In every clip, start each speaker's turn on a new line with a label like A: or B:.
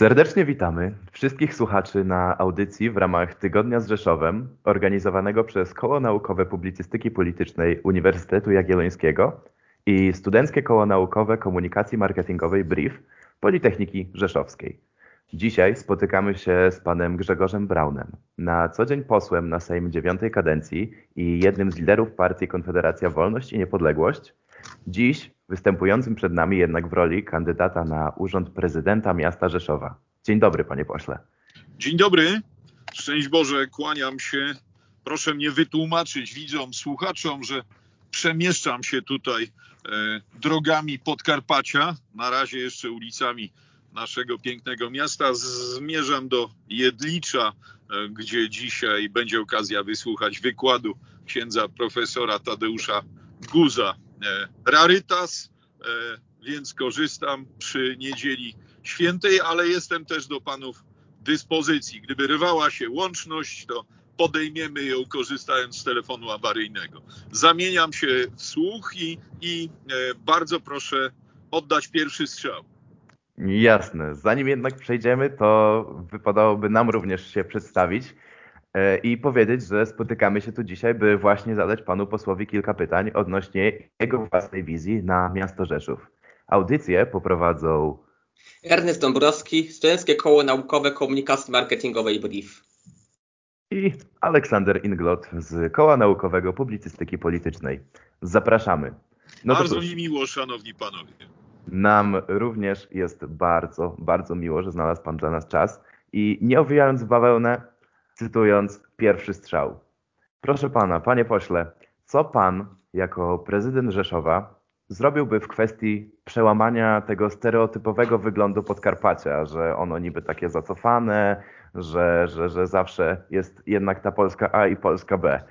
A: Serdecznie witamy wszystkich słuchaczy na audycji w ramach Tygodnia z Rzeszowem, organizowanego przez Koło Naukowe Publicystyki Politycznej Uniwersytetu Jagiellońskiego i Studenckie Koło Naukowe Komunikacji Marketingowej BRIEF Politechniki Rzeszowskiej. Dzisiaj spotykamy się z panem Grzegorzem Braunem, na co dzień posłem na Sejm dziewiątej kadencji i jednym z liderów partii Konfederacja Wolność i Niepodległość. Dziś występującym przed nami jednak w roli kandydata na urząd prezydenta miasta Rzeszowa. Dzień dobry, panie pośle.
B: Dzień dobry. Szczęść Boże, kłaniam się. Proszę mnie wytłumaczyć widzom, słuchaczom, że przemieszczam się tutaj e, drogami Podkarpacia, na razie jeszcze ulicami naszego pięknego miasta. Zmierzam do Jedlicza, e, gdzie dzisiaj będzie okazja wysłuchać wykładu księdza profesora Tadeusza Guza. E, rarytas, e, więc korzystam przy niedzieli świętej, ale jestem też do panów dyspozycji. Gdyby rywała się łączność, to podejmiemy ją korzystając z telefonu awaryjnego. Zamieniam się w słuch i, i bardzo proszę oddać pierwszy strzał.
A: Jasne. Zanim jednak przejdziemy, to wypadałoby nam również się przedstawić e, i powiedzieć, że spotykamy się tu dzisiaj, by właśnie zadać panu posłowi kilka pytań odnośnie jego własnej wizji na miasto Rzeszów. Audycję poprowadzą
C: Ernest Dąbrowski, Studenckie Koło Naukowe Komunikacji Marketingowej BRIEF
A: i Aleksander Inglot z Koła Naukowego Publicystyki Politycznej. Zapraszamy.
B: No Bardzo mi miło, szanowni panowie.
A: Nam również jest bardzo, bardzo miło, że znalazł Pan dla nas czas. I nie owijając w bawełnę, cytując pierwszy strzał. Proszę Pana, Panie Pośle, co Pan jako prezydent Rzeszowa zrobiłby w kwestii przełamania tego stereotypowego wyglądu Podkarpacia, że ono niby takie zacofane, że, że, że zawsze jest jednak ta Polska A i Polska B.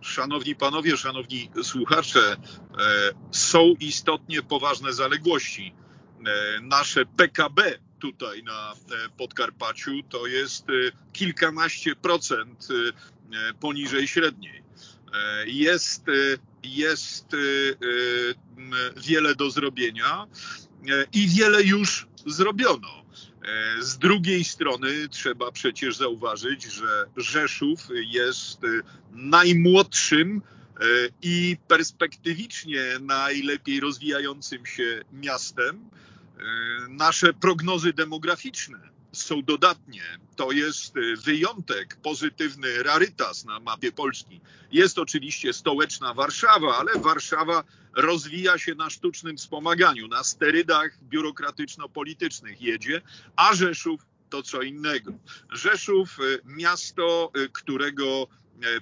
B: Szanowni panowie, szanowni słuchacze, e, są istotnie poważne zaległości. E, nasze PKB tutaj na e, Podkarpaciu to jest kilkanaście procent poniżej średniej. Jest, jest wiele do zrobienia i wiele już zrobiono. E, z drugiej strony trzeba przecież zauważyć, że Rzeszów jest e, najmłodszym e, i perspektywicznie najlepiej rozwijającym się miastem. Nasze prognozy demograficzne są dodatnie. To jest wyjątek, pozytywny rarytas na mapie Polski. Jest oczywiście stołeczna Warszawa, ale Warszawa rozwija się na sztucznym wspomaganiu, na sterydach biurokratyczno-politycznych jedzie, a Rzeszów to co innego. Rzeszów, y, miasto, którego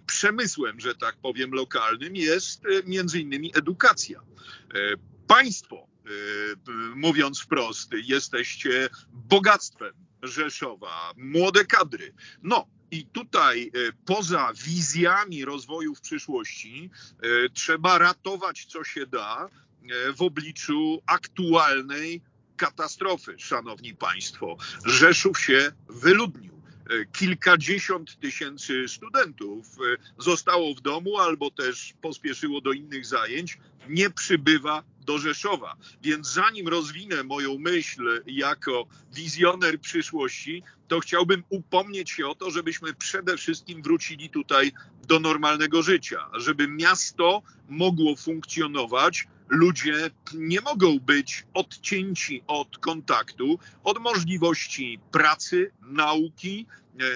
B: przemysłem, że tak powiem, lokalnym jest między innymi edukacja. Państwo, mówiąc wprost, jesteście bogactwem Rzeszowa, młode kadry. No, i tutaj e, poza wizjami rozwoju w przyszłości e, trzeba ratować co się da w obliczu aktualnej katastrofy, szanowni państwo. Rzeszów się wyludnił. Kilkadziesiąt tysięcy studentów zostało w domu albo też pospieszyło do innych zajęć. Nie przybywa do Rzeszowa. Więc zanim rozwinę moją myśl jako wizjoner przyszłości, to chciałbym upomnieć się o to, żebyśmy przede wszystkim wrócili tutaj do normalnego życia, żeby miasto mogło funkcjonować. Ludzie nie mogą być odcięci od kontaktu, od możliwości pracy, nauki,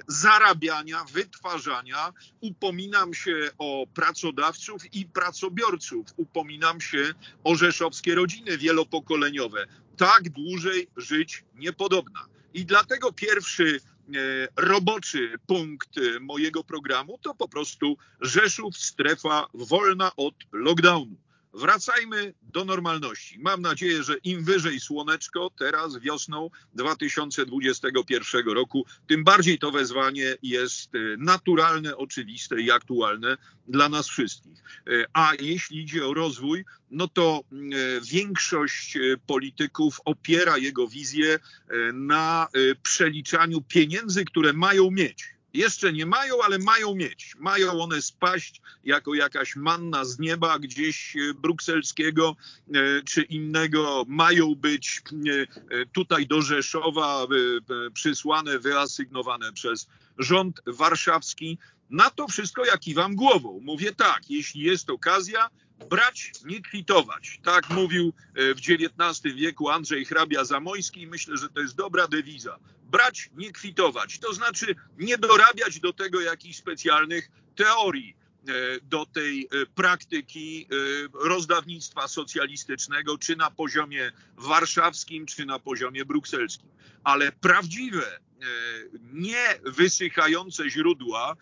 B: zarabiania, wytwarzania. Upominam się o pracodawców i pracobiorców. Upominam się o rzeszowskie rodziny wielopokoleniowe. Tak dłużej żyć niepodobna. I dlatego pierwszy e, roboczy punkt mojego programu to po prostu Rzeszów strefa wolna od lockdownu. Wracajmy do normalności. Mam nadzieję, że im wyżej słoneczko teraz wiosną 2021 roku, tym bardziej to wezwanie jest e, naturalne, oczywiste i aktualne dla nas wszystkich. E, a jeśli idzie o rozwój, no to e, większość polityków opiera jego wizję na przeliczaniu pieniędzy, które mają mieć Jeszcze nie mają, ale mają mieć. Mają one spaść jako jakaś manna z nieba gdzieś e, brukselskiego e, czy innego. Mają być e, tutaj do Rzeszowa przysłane, wyasygnowane przez rząd warszawski. Na to wszystko ja kiwam głową. Mówię tak, jeśli jest okazja, brać, nie kwitować. Tak mówił w XIX wieku Andrzej Hrabia-Zamojski i myślę, że to jest dobra dewiza brać, nie kwitować. To znaczy nie dorabiać do tego jakichś specjalnych teorii, e, do tej e, praktyki e, rozdawnictwa socjalistycznego, czy na poziomie warszawskim, czy na poziomie brukselskim. Ale prawdziwe, nie wysychające źródła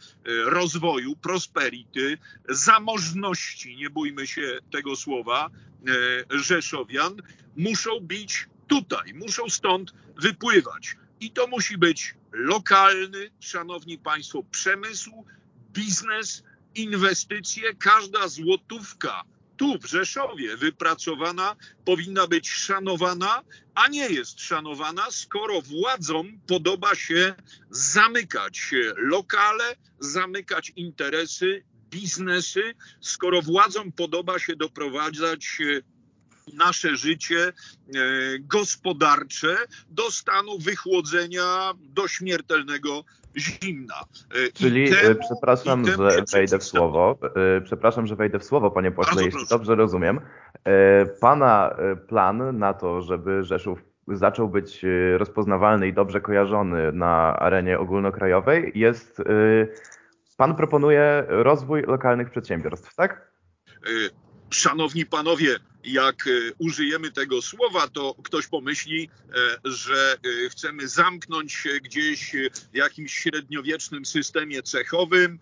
B: rozwoju, prosperity, zamożności, nie bójmy się tego słowa, Rzeszowian, muszą być tutaj, muszą stąd wypływać. I to musi być lokalny, szanowni państwo, przemysł, biznes, inwestycje. Każda złotówka tu w Rzeszowie wypracowana powinna być szanowana, a nie jest szanowana, skoro władzom podoba się zamykać lokale, zamykać interesy, biznesy, skoro władzom podoba się doprowadzać nasze życie e, gospodarcze do stanu wychłodzenia do śmiertelnego zimna.
A: E, Czyli temu, przepraszam, że wejdę w słowo. E, przepraszam, że wejdę w słowo, panie pośle, jeśli dobrze rozumiem. Pana plan na to, żeby Rzeszów zaczął być rozpoznawalny i dobrze kojarzony na arenie ogólnokrajowej jest, pan proponuje rozwój lokalnych przedsiębiorstw, tak?
B: Szanowni panowie, jak e, użyjemy tego słowa, to ktoś pomyśli, e, że e, chcemy zamknąć się gdzieś w jakimś średniowiecznym systemie cechowym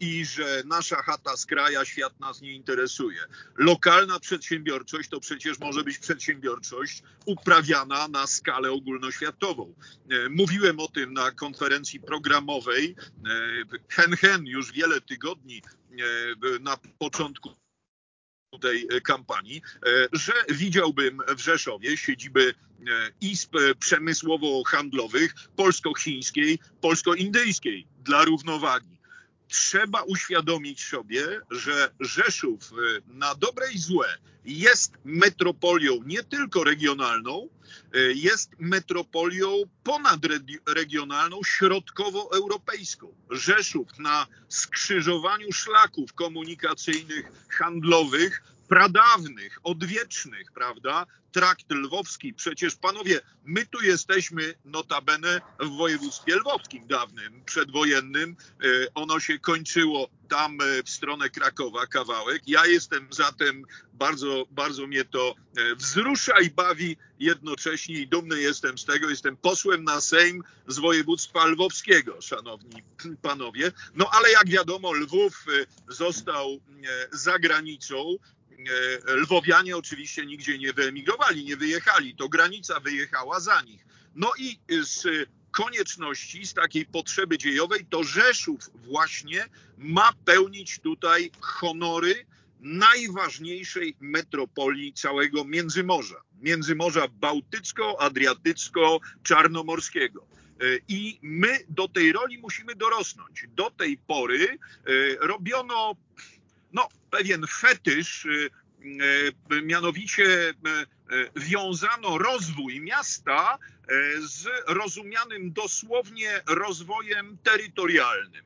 B: i że nasza chata z kraja, świat nas nie interesuje. Lokalna przedsiębiorczość to przecież może być przedsiębiorczość uprawiana na skalę ogólnoświatową. Mówiłem o tym na konferencji programowej Hen Hen już wiele tygodni na początku tej e, kampanii, e, że widziałbym w Rzeszowie siedziby e, izb przemysłowo-handlowych polsko-chińskiej, polsko-indyjskiej dla równowagi. Trzeba uświadomić sobie, że Rzeszów na dobre i złe jest metropolią nie tylko regionalną, jest metropolią ponadregionalną, środkowoeuropejską. Rzeszów na skrzyżowaniu szlaków komunikacyjnych, handlowych, pradawnych, odwiecznych, prawda? Trakt lwowski. Przecież panowie, my tu jesteśmy notabene w województwie lwowskim dawnym, przedwojennym. E, ono się kończyło tam e, w stronę Krakowa kawałek. Ja jestem zatem, bardzo, bardzo mnie to e, wzrusza i bawi jednocześnie i dumny jestem z tego. Jestem posłem na Sejm z województwa lwowskiego, szanowni panowie. No ale jak wiadomo, Lwów został za granicą lwowianie oczywiście nigdzie nie wyemigrowali, nie wyjechali, to granica wyjechała za nich. No i z konieczności, z takiej potrzeby dziejowej, to Rzeszów właśnie ma pełnić tutaj honory najważniejszej metropolii całego Międzymorza. Międzymorza Bałtycko-Adriatycko-Czarnomorskiego. E, I my do tej roli musimy dorosnąć. Do tej pory e, robiono no, pewien fetysz, y, y, mianowicie y, wiązano rozwój miasta z rozumianym dosłownie rozwojem terytorialnym.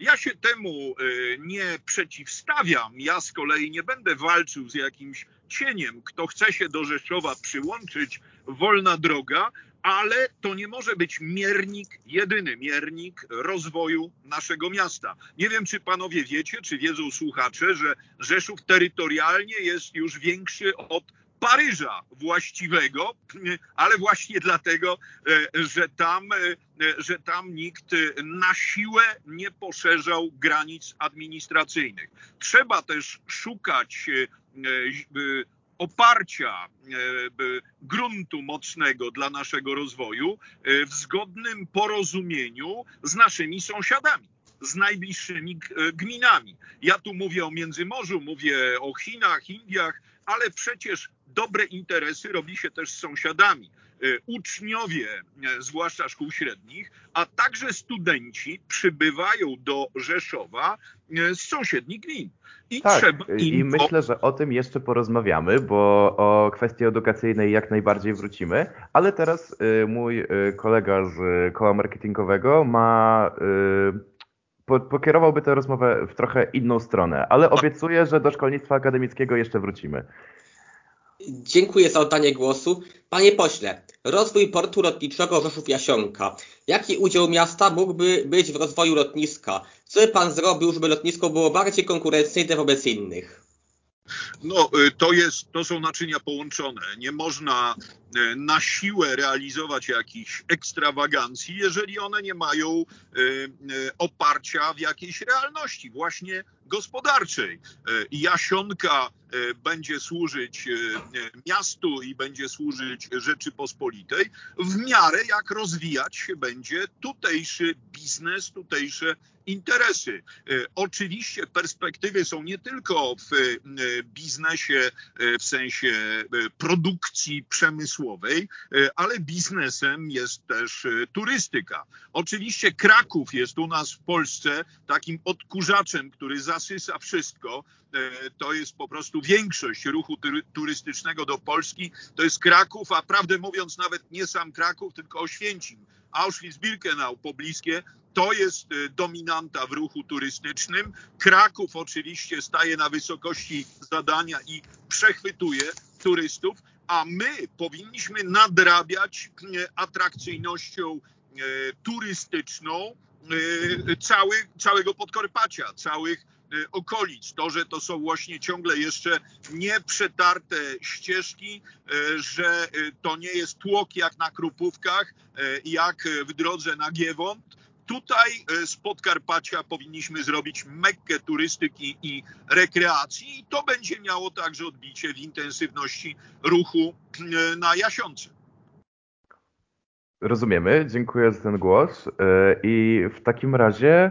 B: Ja się temu nie przeciwstawiam. Ja z kolei nie będę walczył z jakimś cieniem. Kto chce się do Rzeszowa przyłączyć, wolna droga, ale to nie może być miernik, jedyny miernik rozwoju naszego miasta. Nie wiem, czy panowie wiecie, czy wiedzą słuchacze, że Rzeszów terytorialnie jest już większy od Paryża właściwego, ale właśnie dlatego, e, że tam, e, że tam nikt na siłę nie poszerzał granic administracyjnych. Trzeba też szukać e, oparcia e, gruntu mocnego dla naszego rozwoju e, w zgodnym porozumieniu z naszymi sąsiadami. z najbliższymi gminami. Ja tu mówię o Międzymorzu, mówię o Chinach, Indiach, ale przecież dobre interesy robi się też z sąsiadami. E, uczniowie, e, zwłaszcza szkół średnich, a także studenci przybywają do Rzeszowa e, z sąsiednich gmin.
A: I, tak, i myślę, że o tym jeszcze porozmawiamy, bo o kwestii edukacyjnej jak najbardziej wrócimy, ale teraz mój kolega z koła marketingowego ma pokierowałby tę rozmowę w trochę inną stronę, ale obiecuję, że do szkolnictwa akademickiego jeszcze wrócimy.
C: Dziękuję za oddanie głosu. Panie pośle, rozwój portu lotniczego Rzeszów-Jasionka. Jaki udział miasta mógłby być w rozwoju lotniska? Co by pan zrobił, żeby lotnisko było bardziej konkurencyjne wobec innych?
B: No, y, to, jest, to są naczynia połączone. Nie można y, na siłę realizować jakichś ekstrawagancji, jeżeli one nie mają y, oparcia w jakiejś realności, właśnie gospodarczej. Jasionka będzie służyć miastu i będzie służyć Rzeczypospolitej w miarę jak rozwijać się będzie tutejszy biznes, tutejsze interesy. E, oczywiście perspektywy są nie tylko w e, biznesie e, w sensie produkcji przemysłowej, ale biznesem jest też turystyka. Oczywiście Kraków jest u nas w Polsce takim odkurzaczem, który zasysa wszystko. To jest po prostu większość ruchu turystycznego do Polski. To jest Kraków, a prawdę mówiąc nawet nie sam Kraków, tylko Oświęcim. Auschwitz-Birkenau pobliskie to jest y, dominanta w ruchu turystycznym. Kraków oczywiście staje na wysokości zadania i przechwytuje turystów, a my powinniśmy nadrabiać atrakcyjnością y, turystyczną cały, całego Podkarpacia, całych okolic. To, że to są właśnie ciągle jeszcze nieprzetarte ścieżki, że to nie jest tłok jak na Krupówkach, jak w drodze na Giewont, tutaj z Podkarpacia powinniśmy zrobić mekkę turystyki i rekreacji i to będzie miało także odbicie w intensywności ruchu na Jasionce.
A: Rozumiemy, dziękuję za ten głos i w takim razie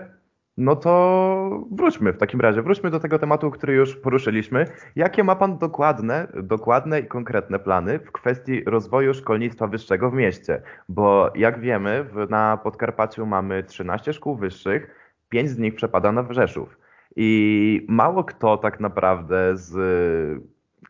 A: no to wróćmy w takim razie, wróćmy do tego tematu, który już poruszyliśmy. Jakie ma Pan dokładne, dokładne i konkretne plany w kwestii rozwoju szkolnictwa wyższego w mieście? Bo jak wiemy, na Podkarpaciu mamy 13 szkół wyższych, 5 z nich przepada na Rzeszów. I mało kto tak naprawdę z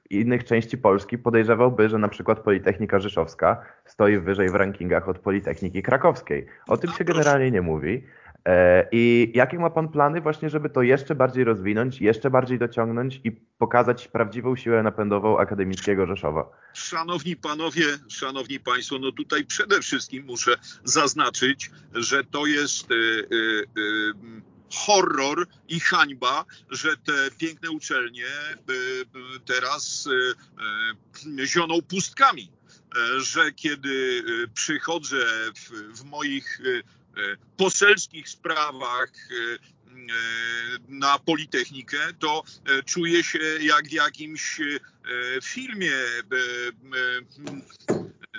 A: innych części Polski podejrzewałby, że na przykład Politechnika Rzeszowska stoi wyżej w rankingach od Politechniki Krakowskiej. O tym się generalnie nie mówi. E, I jakie ma Pan plany właśnie, żeby to jeszcze bardziej rozwinąć, jeszcze bardziej dociągnąć i pokazać prawdziwą siłę napędową akademickiego Rzeszowa?
B: Szanowni Panowie, Szanowni Państwo, no tutaj przede wszystkim muszę zaznaczyć, że to jest yy, yy, horror i hańba, że te piękne uczelnie teraz zioną pustkami że kiedy przychodzę w, w moich E, poselskich sprawach e, e, na Politechnikę, to czuję się jak w jakimś filmie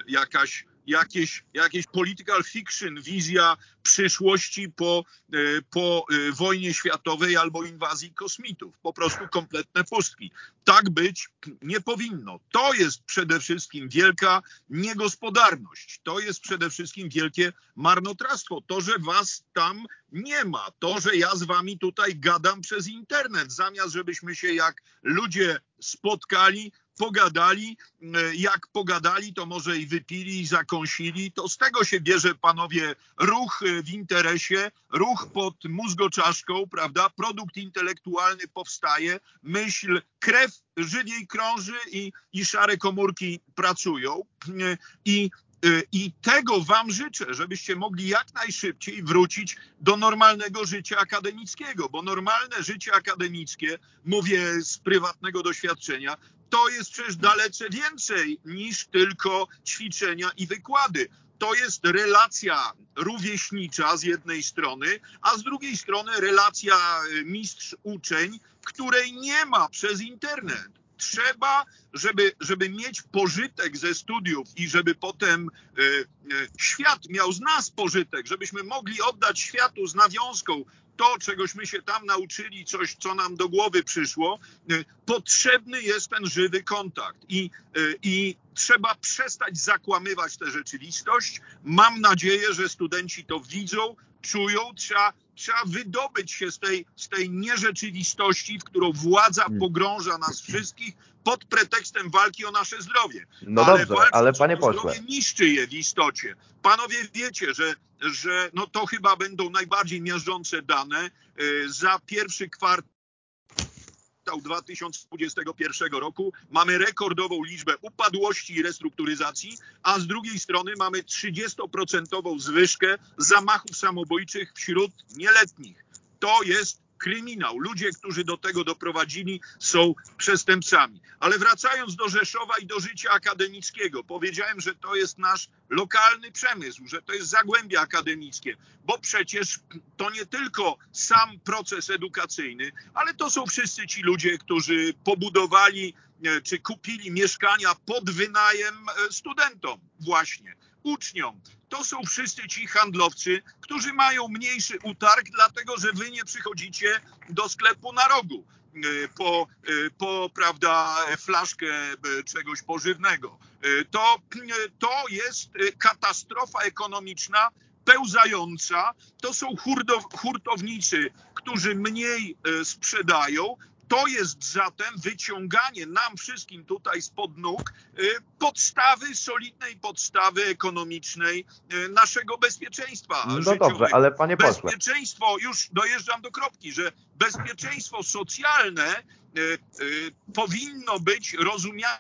B: jakaś jakieś, jakieś political fiction, wizja przyszłości po, e, po e, wojnie światowej albo inwazji kosmitów. Po prostu kompletne pustki. Tak być nie powinno. To jest przede wszystkim wielka niegospodarność. To jest przede wszystkim wielkie marnotrawstwo. To, że was tam nie ma. To, że ja z wami tutaj gadam przez internet, zamiast żebyśmy się jak ludzie spotkali, pogadali, e, jak pogadali, to może i wypili i zakąsili, to z tego się bierze, panowie, ruch e, w interesie, ruch pod mózgoczaszką, prawda? Produkt intelektualny powstaje, myśl, krew żywiej krąży i, i szare komórki pracują. E, I i tego Wam życzę, żebyście mogli jak najszybciej wrócić do normalnego życia akademickiego, bo normalne życie akademickie, mówię z prywatnego doświadczenia, to jest przecież dalece więcej niż tylko ćwiczenia i wykłady. To jest relacja rówieśnicza z jednej strony, a z drugiej strony relacja mistrz-uczeń, której nie ma przez internet. Trzeba, żeby, żeby mieć pożytek ze studiów i żeby potem e, e, świat miał z nas pożytek, żebyśmy mogli oddać światu z nawiązką to, czegośmy się tam nauczyli, coś, co nam do głowy przyszło, potrzebny jest ten żywy kontakt. I, i trzeba przestać zakłamywać tę rzeczywistość. Mam nadzieję, że studenci to widzą, czują, trzeba, trzeba wydobyć się z tej, z tej nierzeczywistości, w którą władza hmm. pogrąża nas wszystkich pod pretekstem walki o nasze zdrowie.
A: No ale dobrze, ale panie pośle.
B: niszczy je w istocie. Panowie wiecie, że, że no to chyba będą najbardziej miażdżące dane. E, za pierwszy kwartał 2021 roku mamy rekordową liczbę upadłości i restrukturyzacji, a z drugiej strony mamy 30% zwyżkę zamachów samobójczych wśród nieletnich. To jest kryminał. Ludzie, którzy do tego doprowadzili, są przestępcami. Ale wracając do Rzeszowa i do życia akademickiego, powiedziałem, że to jest nasz lokalny przemysł, że to jest zagłębie akademickie, bo przecież to nie tylko sam proces edukacyjny, ale to są wszyscy ci ludzie, którzy pobudowali czy kupili mieszkania pod wynajem e, studentom właśnie uczniom. To są wszyscy ci handlowcy, którzy mają mniejszy utarg, dlatego że wy nie przychodzicie do sklepu na rogu e, po, e, po prawda, flaszkę e, czegoś pożywnego. To, to jest katastrofa ekonomiczna pełzająca. To są hurtownicy, którzy mniej sprzedają, to jest zatem wyciąganie nam wszystkim tutaj spod nóg y, podstawy, solidnej podstawy ekonomicznej y, naszego bezpieczeństwa.
A: No życiowego. dobrze, ale panie
B: pośle. Bezpieczeństwo, już dojeżdżam do kropki, że bezpieczeństwo socjalne y, powinno być rozumiane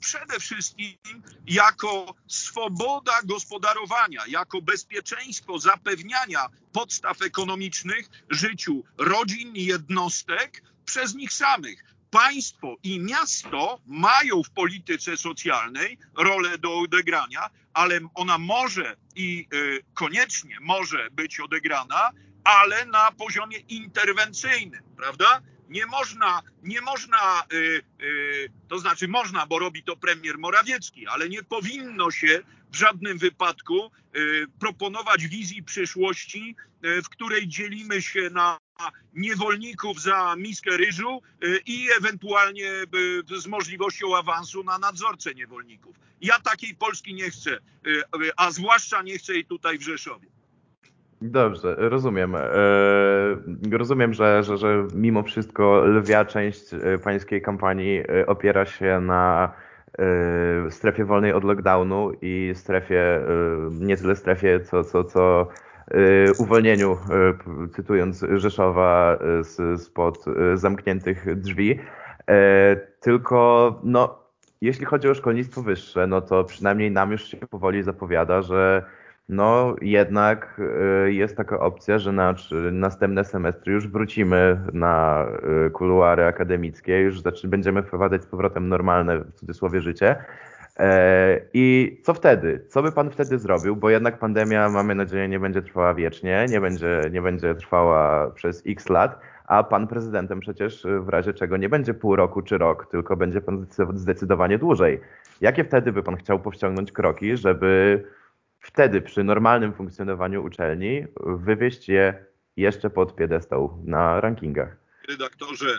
B: przede wszystkim jako swoboda gospodarowania, jako bezpieczeństwo zapewniania podstaw ekonomicznych życiu rodzin, jednostek, przez nich samych. Państwo i miasto mają w polityce socjalnej rolę do odegrania, ale ona może i y, koniecznie może być odegrana, ale na poziomie interwencyjnym, prawda? Nie można, nie można, y, y, to znaczy można, bo robi to premier Morawiecki, ale nie powinno się w żadnym wypadku proponować wizji przyszłości, w której dzielimy się na niewolników za miskę ryżu y, i ewentualnie y, z możliwością awansu na nadzorcę niewolników. Ja takiej Polski nie chcę, y, a zwłaszcza nie chcę jej tutaj w Rzeszowie.
A: Dobrze, rozumiem. E, rozumiem, że, że, że mimo wszystko lwia część pańskiej kampanii opiera się na strefie wolnej od lockdownu i strefie, nie tyle strefie, co, co, co uwolnieniu, y, cytując Rzeszowa, y, spod zamkniętych drzwi. Tylko, no, jeśli chodzi o szkolnictwo wyższe, no to przynajmniej nam już się powoli zapowiada, że no jednak jest taka opcja, że na następne semestry już wrócimy na kuluary akademickie, już będziemy wprowadzać z powrotem normalne w cudzysłowie życie. E, I co wtedy? Co by pan wtedy zrobił? Bo jednak pandemia, mamy nadzieję, nie będzie trwała wiecznie, nie będzie, nie będzie trwała przez x lat, a pan prezydentem przecież w razie czego nie będzie pół roku czy rok, tylko będzie pan zdecydowanie dłużej. Jakie wtedy by pan chciał powściągnąć kroki, żeby wtedy przy normalnym funkcjonowaniu uczelni wywieźć je jeszcze pod piedestał na rankingach?
B: Redaktorze,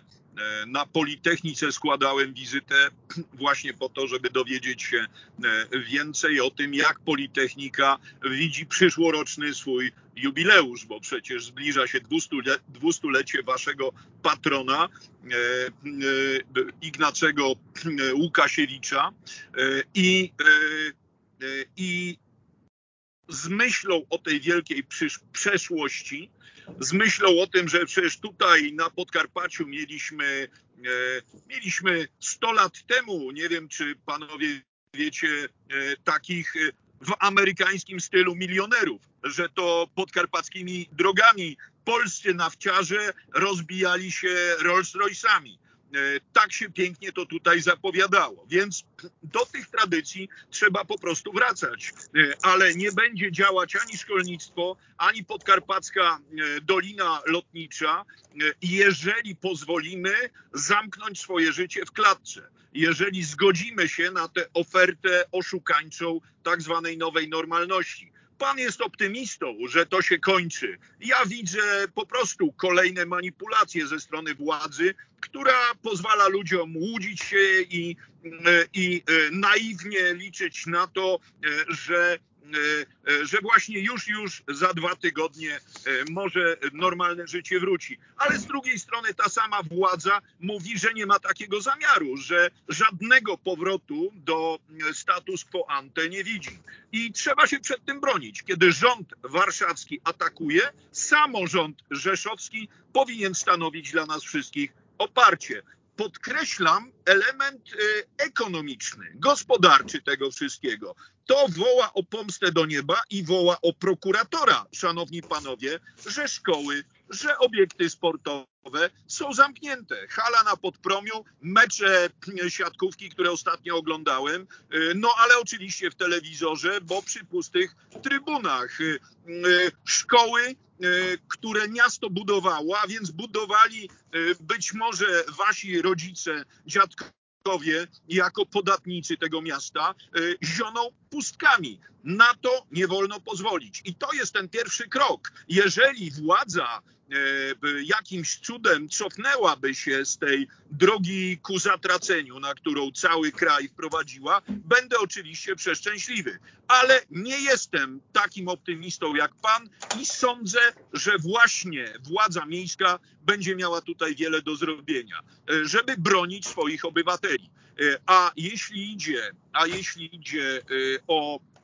B: na Politechnice składałem wizytę właśnie po to, żeby dowiedzieć się e, więcej o tym, jak Politechnika widzi przyszłoroczny swój jubileusz, bo przecież zbliża się 200-lecie waszego patrona e, Ignacego Łukasiewicza i, i z myślą o tej wielkiej przeszłości z myślą o tym, że przecież tutaj na Podkarpaciu mieliśmy, e, mieliśmy 100 lat temu, nie wiem czy panowie wiecie, e, takich e, w amerykańskim stylu milionerów, że to podkarpackimi drogami polscy nafciarze rozbijali się Rolls-Royce'ami. E, tak się pięknie to tutaj zapowiadało. Więc do tych tradycji trzeba po prostu wracać. E, ale nie będzie działać ani szkolnictwo, ani podkarpacka e, Dolina Lotnicza, jeżeli pozwolimy zamknąć swoje życie w klatce. Jeżeli zgodzimy się na tę ofertę oszukańczą tak zwanej nowej normalności. Pan jest optymistą, że to się kończy. Ja widzę po prostu kolejne manipulacje ze strony władzy, która pozwala ludziom łudzić się i, i naiwnie liczyć na to, że E, e, że właśnie już, już za dwa tygodnie e, może normalne życie wróci. Ale z drugiej strony ta sama władza mówi, że nie ma takiego zamiaru, że żadnego powrotu do status quo ante nie widzi. I trzeba się przed tym bronić. Kiedy rząd warszawski atakuje, samorząd rzeszowski powinien stanowić dla nas wszystkich oparcie podkreślam element y, ekonomiczny, gospodarczy tego wszystkiego. To woła o pomstę do nieba i woła o prokuratora, szanowni panowie, że szkoły, że obiekty sportowe są zamknięte. Hala na podpromiu, mecze siatkówki, które ostatnio oglądałem, y, no ale oczywiście w telewizorze, bo przy pustych trybunach. Y, szkoły które miasto budowało, a więc budowali e, być może wasi rodzice, dziadkowie jako podatnicy tego miasta e, zioną pustkami. Na to nie wolno pozwolić. I to jest ten pierwszy krok. Jeżeli władza E, jakimś cudem cofnęłaby się z tej drogi ku zatraceniu, na którą cały kraj wprowadziła, będę oczywiście przeszczęśliwy. Ale nie jestem takim optymistą jak pan i sądzę, że właśnie władza miejska będzie miała tutaj wiele do zrobienia, e, żeby bronić swoich obywateli. E, a jeśli idzie, a jeśli idzie o E,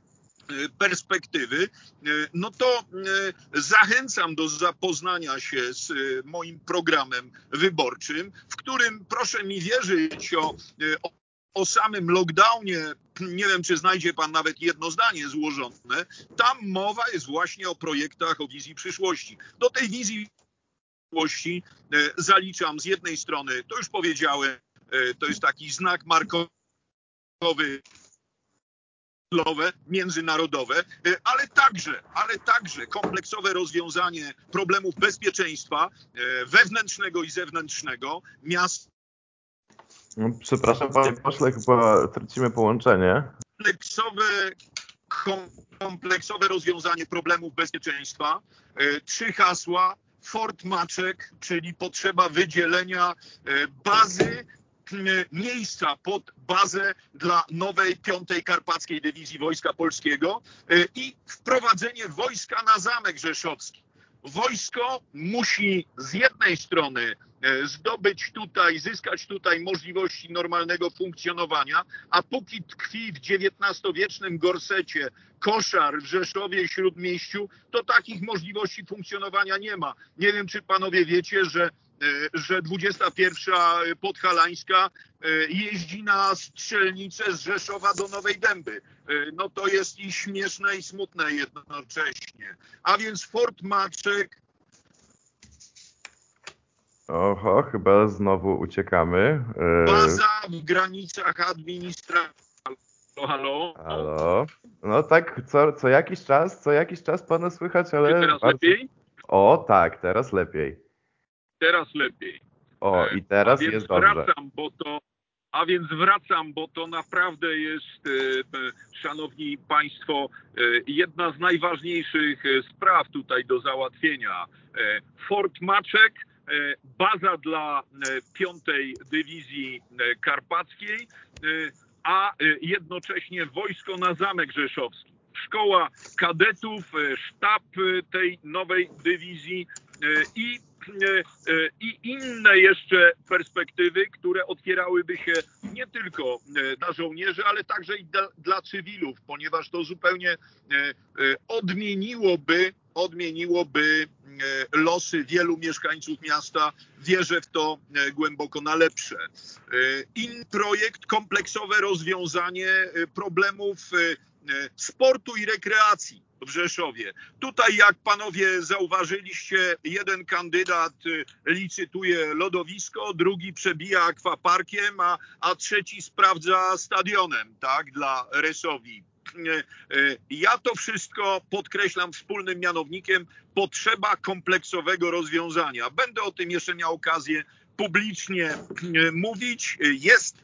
B: perspektywy, e, no to e, zachęcam do zapoznania się z moim programem wyborczym, w którym proszę mi wierzyć o, o o samym lockdownie, nie wiem, czy znajdzie pan nawet jedno zdanie złożone, tam mowa jest właśnie o projektach, o wizji przyszłości. Do tej wizji przyszłości zaliczam z jednej strony, to już powiedziałem, to jest taki znak markowy międzynarodowe, e, ale także, ale także kompleksowe rozwiązanie problemów bezpieczeństwa e, wewnętrznego i zewnętrznego miast.
A: No, przepraszam panie pośle, chyba tracimy połączenie.
B: Kompleksowe, kompleksowe rozwiązanie problemów bezpieczeństwa. E, trzy hasła. Fort Maczek, czyli potrzeba wydzielenia bazy miejsca pod bazę dla nowej piątej Karpackiej Dywizji Wojska Polskiego e, i wprowadzenie wojska na Zamek Rzeszowski. Wojsko musi z jednej strony e, zdobyć tutaj, zyskać tutaj możliwości normalnego funkcjonowania, a póki tkwi w XIX-wiecznym gorsecie koszar w Rzeszowie Śródmieściu, to takich możliwości funkcjonowania nie ma. Nie wiem, czy panowie wiecie, że E, że 21 podhalańska e, jeździ na strzelnicę z Rzeszowa do Nowej Dęby. E, no to jest i śmieszne i smutne jednocześnie. A więc Fort Maczek
A: Oho, chyba znowu uciekamy.
B: Baza w granicach administracji. Halo. Halo.
A: No tak, co, co jakiś czas, co jakiś czas pana słychać, ale...
B: Czy teraz bardzo... lepiej?
A: O, tak, teraz lepiej
B: teraz lepiej.
A: O, i teraz jest dobrze.
B: Wracam, bo to, a więc wracam, bo to naprawdę jest, e, szanowni państwo, e, jedna z najważniejszych e, spraw tutaj do załatwienia. Fort Maczek, baza dla piątej dywizji karpackiej, a jednocześnie wojsko na Zamek Rzeszowski. Szkoła kadetów, sztab tej nowej dywizji i E, e, i inne jeszcze perspektywy, które otwierałyby się nie tylko e, dla żołnierzy, ale także i dla, dla cywilów, ponieważ to zupełnie odmieniłoby, odmieniłoby losy wielu mieszkańców miasta. Wierzę w to głęboko na lepsze. In projekt, kompleksowe rozwiązanie problemów sportu i rekreacji w Rzeszowie. Tutaj, jak panowie zauważyliście, jeden kandydat y, licytuje lodowisko, drugi przebija akwaparkiem, a, a trzeci sprawdza stadionem, tak, dla Resowi. Y, ja to wszystko podkreślam wspólnym mianownikiem potrzeba kompleksowego rozwiązania. Będę o tym jeszcze miał okazję publicznie mówić. Jest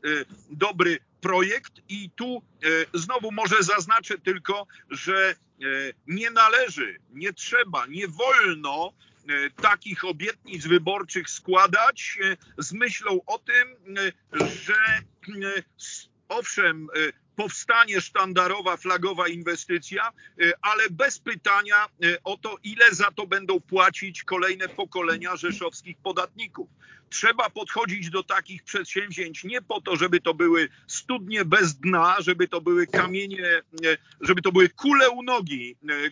B: dobry projekt i tu znowu może zaznaczę tylko, że nie należy, nie trzeba, nie wolno takich obietnic wyborczych składać z myślą o tym, że owszem, powstanie sztandarowa, flagowa inwestycja, ale bez pytania o to, ile za to będą płacić kolejne pokolenia rzeszowskich podatników. Trzeba podchodzić do takich przedsięwzięć nie po to, żeby to były studnie bez dna, żeby to były kamienie, e, żeby to były kule u nogi e, e,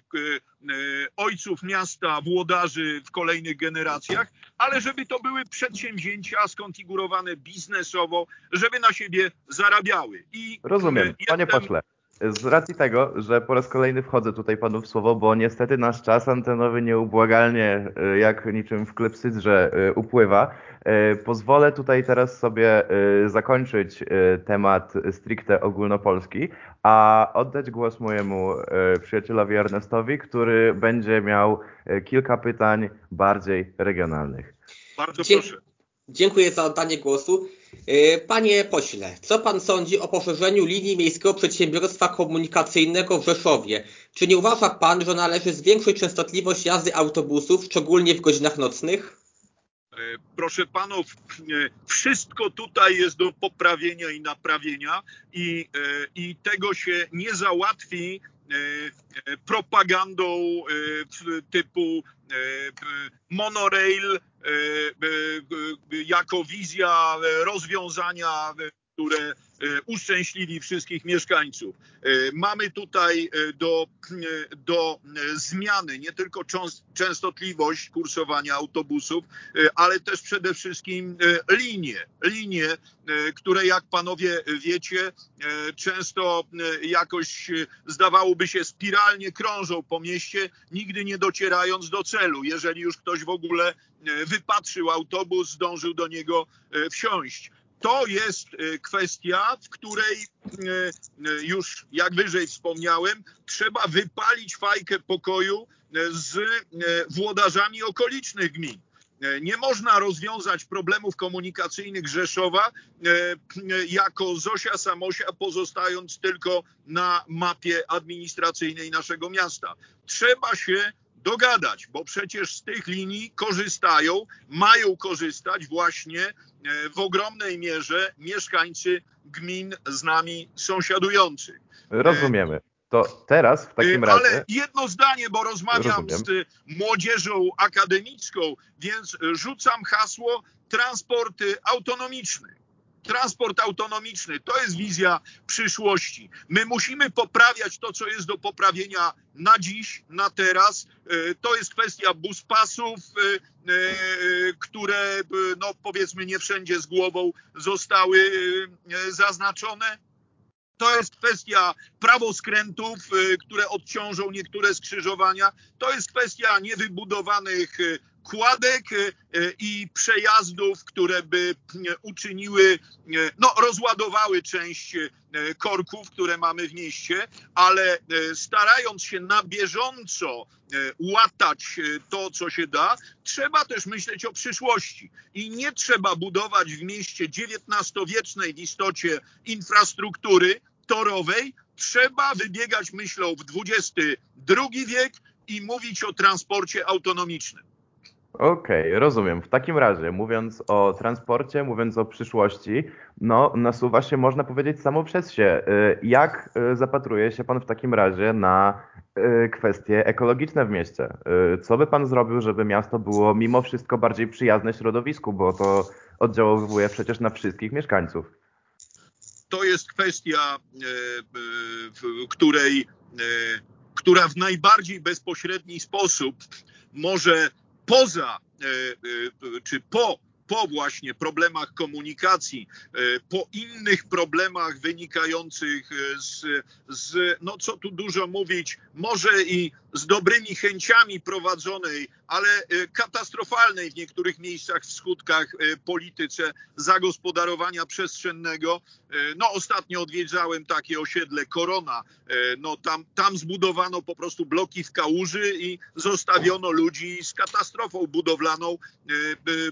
B: ojców miasta, włodarzy w kolejnych generacjach, ale żeby to były przedsięwzięcia skonfigurowane biznesowo, żeby na siebie zarabiały.
A: I Rozumiem, panie pośle. Z racji tego, że po raz kolejny wchodzę tutaj panu w słowo, bo niestety nasz czas antenowy nieubłagalnie, jak niczym w klepsydrze, upływa, E, pozwolę tutaj teraz sobie e, zakończyć e, temat stricte ogólnopolski, a oddać głos mojemu przyjacielowi Ernestowi, który będzie miał kilka pytań bardziej regionalnych.
B: Bardzo proszę.
C: Dziękuję za oddanie głosu. Panie pośle, co pan sądzi o poszerzeniu linii Miejskiego Przedsiębiorstwa Komunikacyjnego w Rzeszowie? Czy nie uważa pan, że należy zwiększyć częstotliwość jazdy autobusów, szczególnie w godzinach nocnych?
B: E, proszę panów, e, wszystko tutaj jest do poprawienia i naprawienia i, e, i tego się nie załatwi propagandą typu monorail jako wizja rozwiązania, które E, uszczęśliwi wszystkich mieszkańców. E, mamy tutaj e, do, do zmiany nie tylko częstotliwość kursowania autobusów, ale też przede wszystkim linie. Linie, które jak panowie wiecie, często jakoś zdawałoby się spiralnie krążą po mieście, nigdy nie docierając do celu. Jeżeli już ktoś w ogóle wypatrzył autobus, zdążył do niego wsiąść to jest e, kwestia, w której e, e, już, jak wyżej wspomniałem, trzeba wypalić fajkę pokoju z włodarzami okolicznych gmin. Nie można rozwiązać problemów komunikacyjnych Rzeszowa jako Zosia Samosia, pozostając tylko na mapie administracyjnej naszego miasta. Trzeba się dogadać, bo przecież z tych linii korzystają, mają korzystać właśnie E, w ogromnej mierze mieszkańcy gmin z nami sąsiadujących.
A: Rozumiemy. To teraz w takim e, razie. Ale
B: jedno zdanie, bo rozmawiam Rozumiem. z młodzieżą akademicką, więc rzucam hasło transport autonomiczny transport autonomiczny. To jest wizja przyszłości. My musimy poprawiać to, co jest do poprawienia na dziś, na teraz. E, to jest kwestia buspasów, e, e, które, no powiedzmy, nie wszędzie z głową zostały zaznaczone. To jest kwestia prawoskrętów, które odciążą niektóre skrzyżowania. To jest kwestia niewybudowanych kładek e, e, i przejazdów, które by e, uczyniły, no rozładowały część korków, które mamy w mieście, ale starając się na bieżąco łatać to, co się da, trzeba też myśleć o przyszłości. I nie trzeba budować w mieście XIX-wiecznej w istocie infrastruktury torowej, trzeba wybiegać myślą w XXI wiek i mówić o transporcie autonomicznym.
A: Okej, okay, rozumiem. W takim razie, mówiąc o transporcie, mówiąc o przyszłości, no nasuwa się, można powiedzieć, samo przez się. Y, jak y, zapatruje się Pan w takim razie na y, kwestie ekologiczne w mieście? Co by Pan zrobił, żeby miasto było mimo wszystko bardziej przyjazne środowisku, bo to oddziałuje przecież na wszystkich mieszkańców?
B: To jest kwestia, w której, która w najbardziej bezpośredni sposób może poza e, e, czy po po właśnie problemach komunikacji, e, po innych problemach wynikających z, z, no co tu dużo mówić, może i z dobrymi chęciami prowadzonej, ale e, katastrofalnej w niektórych miejscach w skutkach e, polityce zagospodarowania przestrzennego. No ostatnio odwiedzałem takie osiedle Korona. No tam, tam zbudowano po prostu bloki w kałuży i zostawiono ludzi z katastrofą budowlaną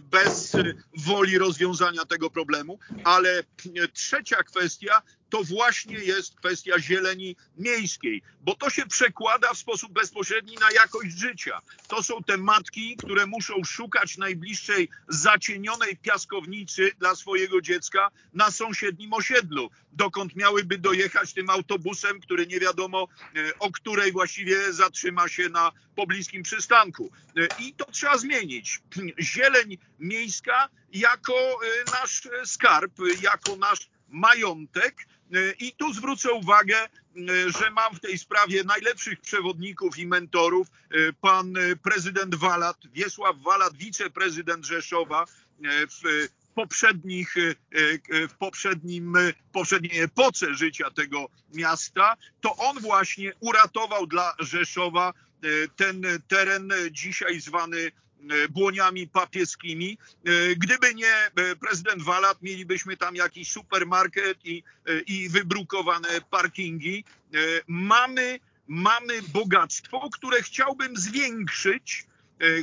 B: bez woli rozwiązania tego problemu. Ale trzecia kwestia to właśnie jest kwestia zieleni miejskiej, bo to się przekłada w sposób bezpośredni na jakość życia. To są te matki, które muszą szukać najbliższej zacienionej piaskownicy dla swojego dziecka na sąsiednim osiedlu, dokąd miałyby dojechać tym autobusem, który nie wiadomo e, o której właściwie zatrzyma się na pobliskim przystanku. E, I to trzeba zmienić. Zieleń miejska jako e, nasz skarb, jako nasz majątek. I tu zwrócę uwagę, że mam w tej sprawie najlepszych przewodników i mentorów. Pan prezydent Walat, Wiesław Walat, wiceprezydent Rzeszowa w poprzednich, w poprzednim, poprzedniej epoce życia tego miasta, to on właśnie uratował dla Rzeszowa ten teren dzisiaj zwany błoniami papieskimi. E, gdyby nie e, prezydent Walat, mielibyśmy tam jakiś supermarket i, i wybrukowane parkingi. Mamy, mamy bogactwo, które chciałbym zwiększyć.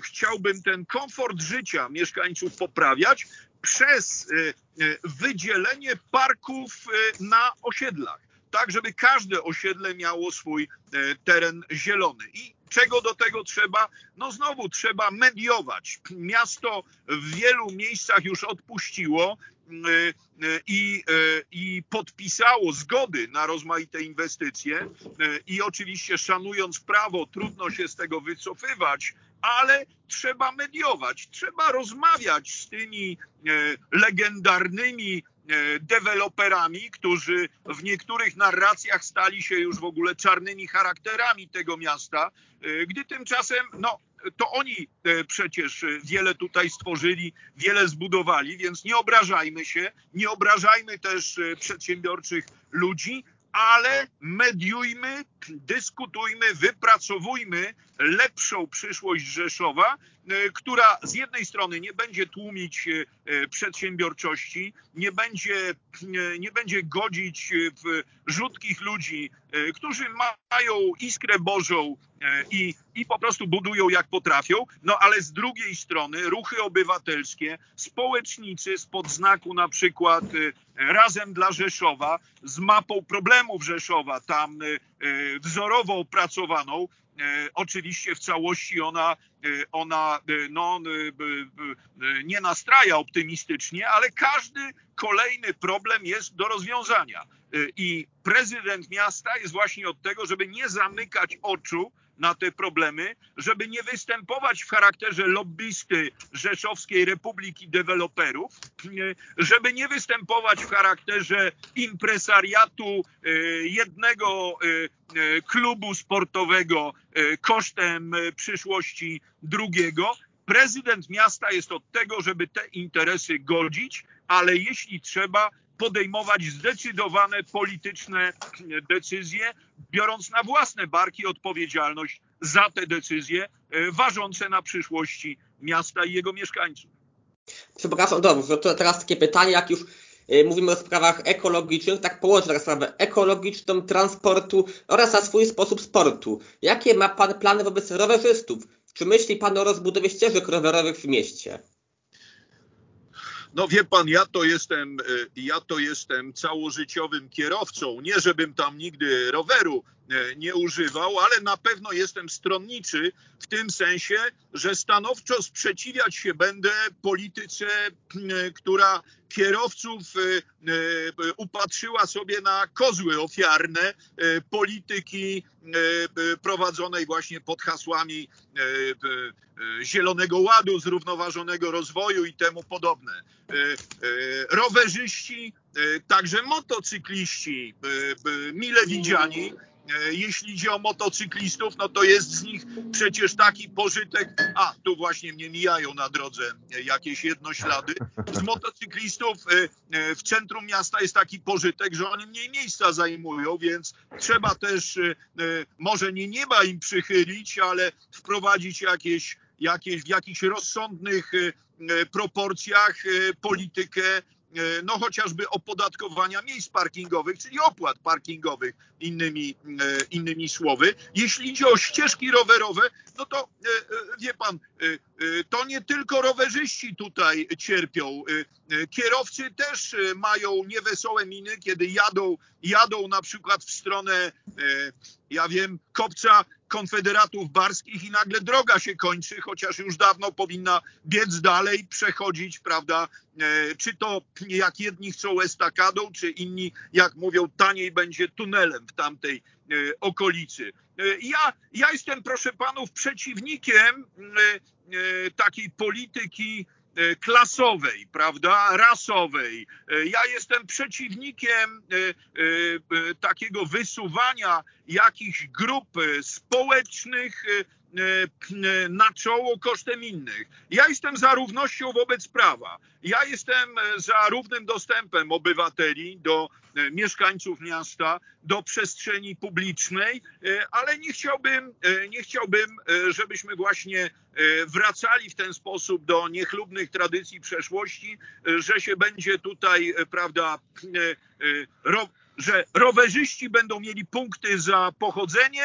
B: Chciałbym ten komfort życia mieszkańców poprawiać przez wydzielenie parków na osiedlach tak żeby każde osiedle miało swój teren zielony. I Czego do tego trzeba? No znowu trzeba mediować. Miasto w wielu miejscach już odpuściło y, y, i, y, i podpisało zgody na rozmaite inwestycje i oczywiście szanując prawo trudno się z tego wycofywać, ale trzeba mediować, trzeba rozmawiać z tymi legendarnymi E, deweloperami, którzy w niektórych narracjach stali się już w ogóle czarnymi charakterami tego miasta, e, gdy tymczasem, no, to oni e, przecież wiele tutaj stworzyli, wiele zbudowali, więc nie obrażajmy się, nie obrażajmy też przedsiębiorczych ludzi, ale mediujmy, dyskutujmy, wypracowujmy lepszą przyszłość Rzeszowa, e, która z jednej strony nie będzie tłumić e, przedsiębiorczości, nie będzie, e, nie będzie godzić w rzutkich ludzi, którzy mają iskrę Bożą i, i po prostu budują jak potrafią, no ale z drugiej strony ruchy obywatelskie, społecznicy spod znaku na przykład Razem dla Rzeszowa z mapą problemów Rzeszowa, tam wzorowo opracowaną, E, oczywiście w całości ona, e, ona e, no, nie nastraja optymistycznie, ale każdy kolejny problem jest do rozwiązania. I prezydent miasta jest właśnie od tego, żeby nie zamykać oczu na te problemy, żeby nie występować w charakterze lobbysty Rzeszowskiej Republiki Deweloperów, żeby nie występować w charakterze impresariatu e, jednego klubu sportowego kosztem przyszłości drugiego. Prezydent miasta jest od tego, żeby te interesy godzić, ale jeśli trzeba, podejmować zdecydowane polityczne decyzje, biorąc na własne barki odpowiedzialność za te decyzje e, ważące na przyszłości miasta i jego mieszkańców.
C: Przepraszam, dobrze, to teraz takie pytanie, jak już e, mówimy o sprawach ekologicznych, tak połączę teraz sprawę ekologiczną, transportu oraz na swój sposób sportu. Jakie ma Pan plany wobec rowerzystów? Czy myśli Pan o rozbudowie ścieżek rowerowych w mieście?
B: No wie pan, ja to jestem, e, ja to jestem całożyciowym kierowcą. Nie, żebym tam nigdy roweru nie używał, ale na pewno jestem stronniczy w tym sensie, że stanowczo sprzeciwiać się będę polityce, która kierowców upatrzyła sobie na kozły ofiarne polityki prowadzonej właśnie pod hasłami Zielonego Ładu, zrównoważonego rozwoju i temu podobne. Rowerzyści, także motocykliści, mile widziani, E, jeśli idzie o motocyklistów, no to jest z nich przecież taki pożytek. A, tu właśnie mnie mijają na drodze jakieś jednoślady. Z motocyklistów e, e, w centrum miasta jest taki pożytek, że oni mniej miejsca zajmują, więc trzeba też może nie nieba im przychylić, ale wprowadzić jakieś, jakieś w jakichś rozsądnych proporcjach politykę no chociażby opodatkowania miejsc parkingowych, czyli opłat parkingowych, innymi, innymi słowy. Jeśli idzie o ścieżki rowerowe, no to wie pan, to nie tylko rowerzyści tutaj cierpią. Kierowcy też mają niewesołe miny, kiedy jadą, jadą na przykład w stronę, ja wiem, kopca konfederatów barskich i nagle droga się kończy, chociaż już dawno powinna biec dalej, przechodzić, prawda, e, czy to jak jedni chcą estakadą, czy inni, jak mówią, taniej będzie tunelem w tamtej e, okolicy. E, ja, ja jestem, proszę panów, przeciwnikiem takiej polityki E, klasowej, prawda, rasowej. E, ja jestem przeciwnikiem e, takiego wysuwania jakichś grup społecznych na czoło kosztem innych. Ja jestem za równością wobec prawa. Ja jestem za równym dostępem obywateli do mieszkańców miasta, do przestrzeni publicznej, ale nie chciałbym, nie chciałbym, żebyśmy właśnie wracali w ten sposób do niechlubnych tradycji przeszłości, że się będzie tutaj, prawda, że rowerzyści będą mieli punkty za pochodzenie,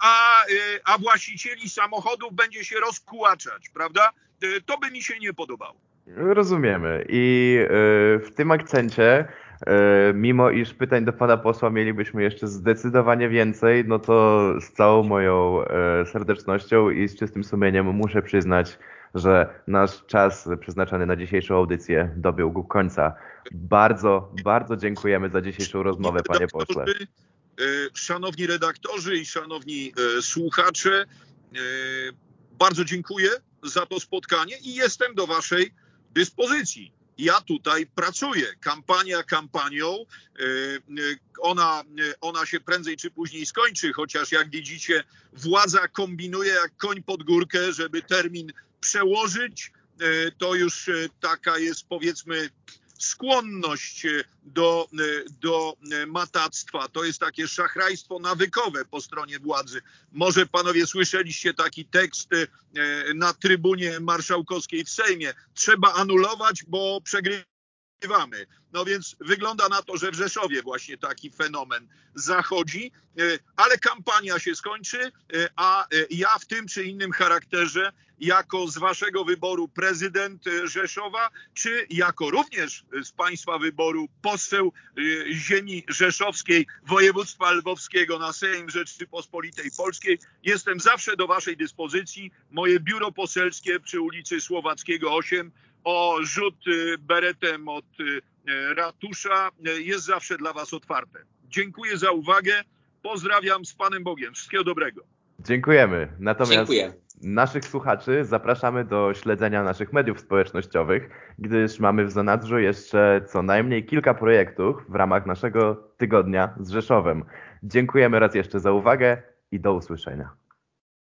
B: a, a właścicieli samochodów będzie się rozkłaczać, prawda? To by mi się nie podobało.
A: Rozumiemy. I w tym akcencie mimo iż pytań do pana posła mielibyśmy jeszcze zdecydowanie więcej, no to z całą moją serdecznością i z czystym sumieniem muszę przyznać, że nasz czas przeznaczony na dzisiejszą audycję dobiegł końca. Bardzo, bardzo dziękujemy za dzisiejszą rozmowę, panie pośle.
B: E, szanowni redaktorzy i szanowni słuchacze, bardzo dziękuję za to spotkanie i jestem do waszej dyspozycji ja tutaj pracuję. Kampania kampanią, e, e, ona, e, ona się prędzej czy później skończy, chociaż jak widzicie, władza kombinuje jak koń pod górkę, żeby termin przełożyć. To już taka jest powiedzmy skłonność e, do, e, do e, matactwa. To jest takie szachrajstwo nawykowe po stronie władzy. Może panowie słyszeliście taki tekst na trybunie marszałkowskiej w Sejmie. Trzeba anulować, bo przegrywamy. No więc wygląda na to, że w Rzeszowie właśnie taki fenomen zachodzi, ale kampania się skończy, a ja w tym czy innym charakterze jako z waszego wyboru prezydent e, Rzeszowa, czy jako również z państwa wyboru poseł e, ziemi rzeszowskiej, województwa lwowskiego na Sejm Rzeczypospolitej Polskiej. Jestem zawsze do waszej dyspozycji. Moje biuro poselskie przy ulicy Słowackiego 8 o rzut e, beretem od ratusza jest zawsze dla was otwarte. Dziękuję za uwagę. Pozdrawiam z Panem Bogiem. Wszystkiego dobrego.
A: Dziękujemy. Natomiast Dziękuję. naszych słuchaczy zapraszamy do śledzenia naszych mediów społecznościowych, gdyż mamy w zanadrzu jeszcze co najmniej kilka projektów w ramach naszego tygodnia z Rzeszowem. Dziękujemy raz jeszcze za uwagę i do usłyszenia.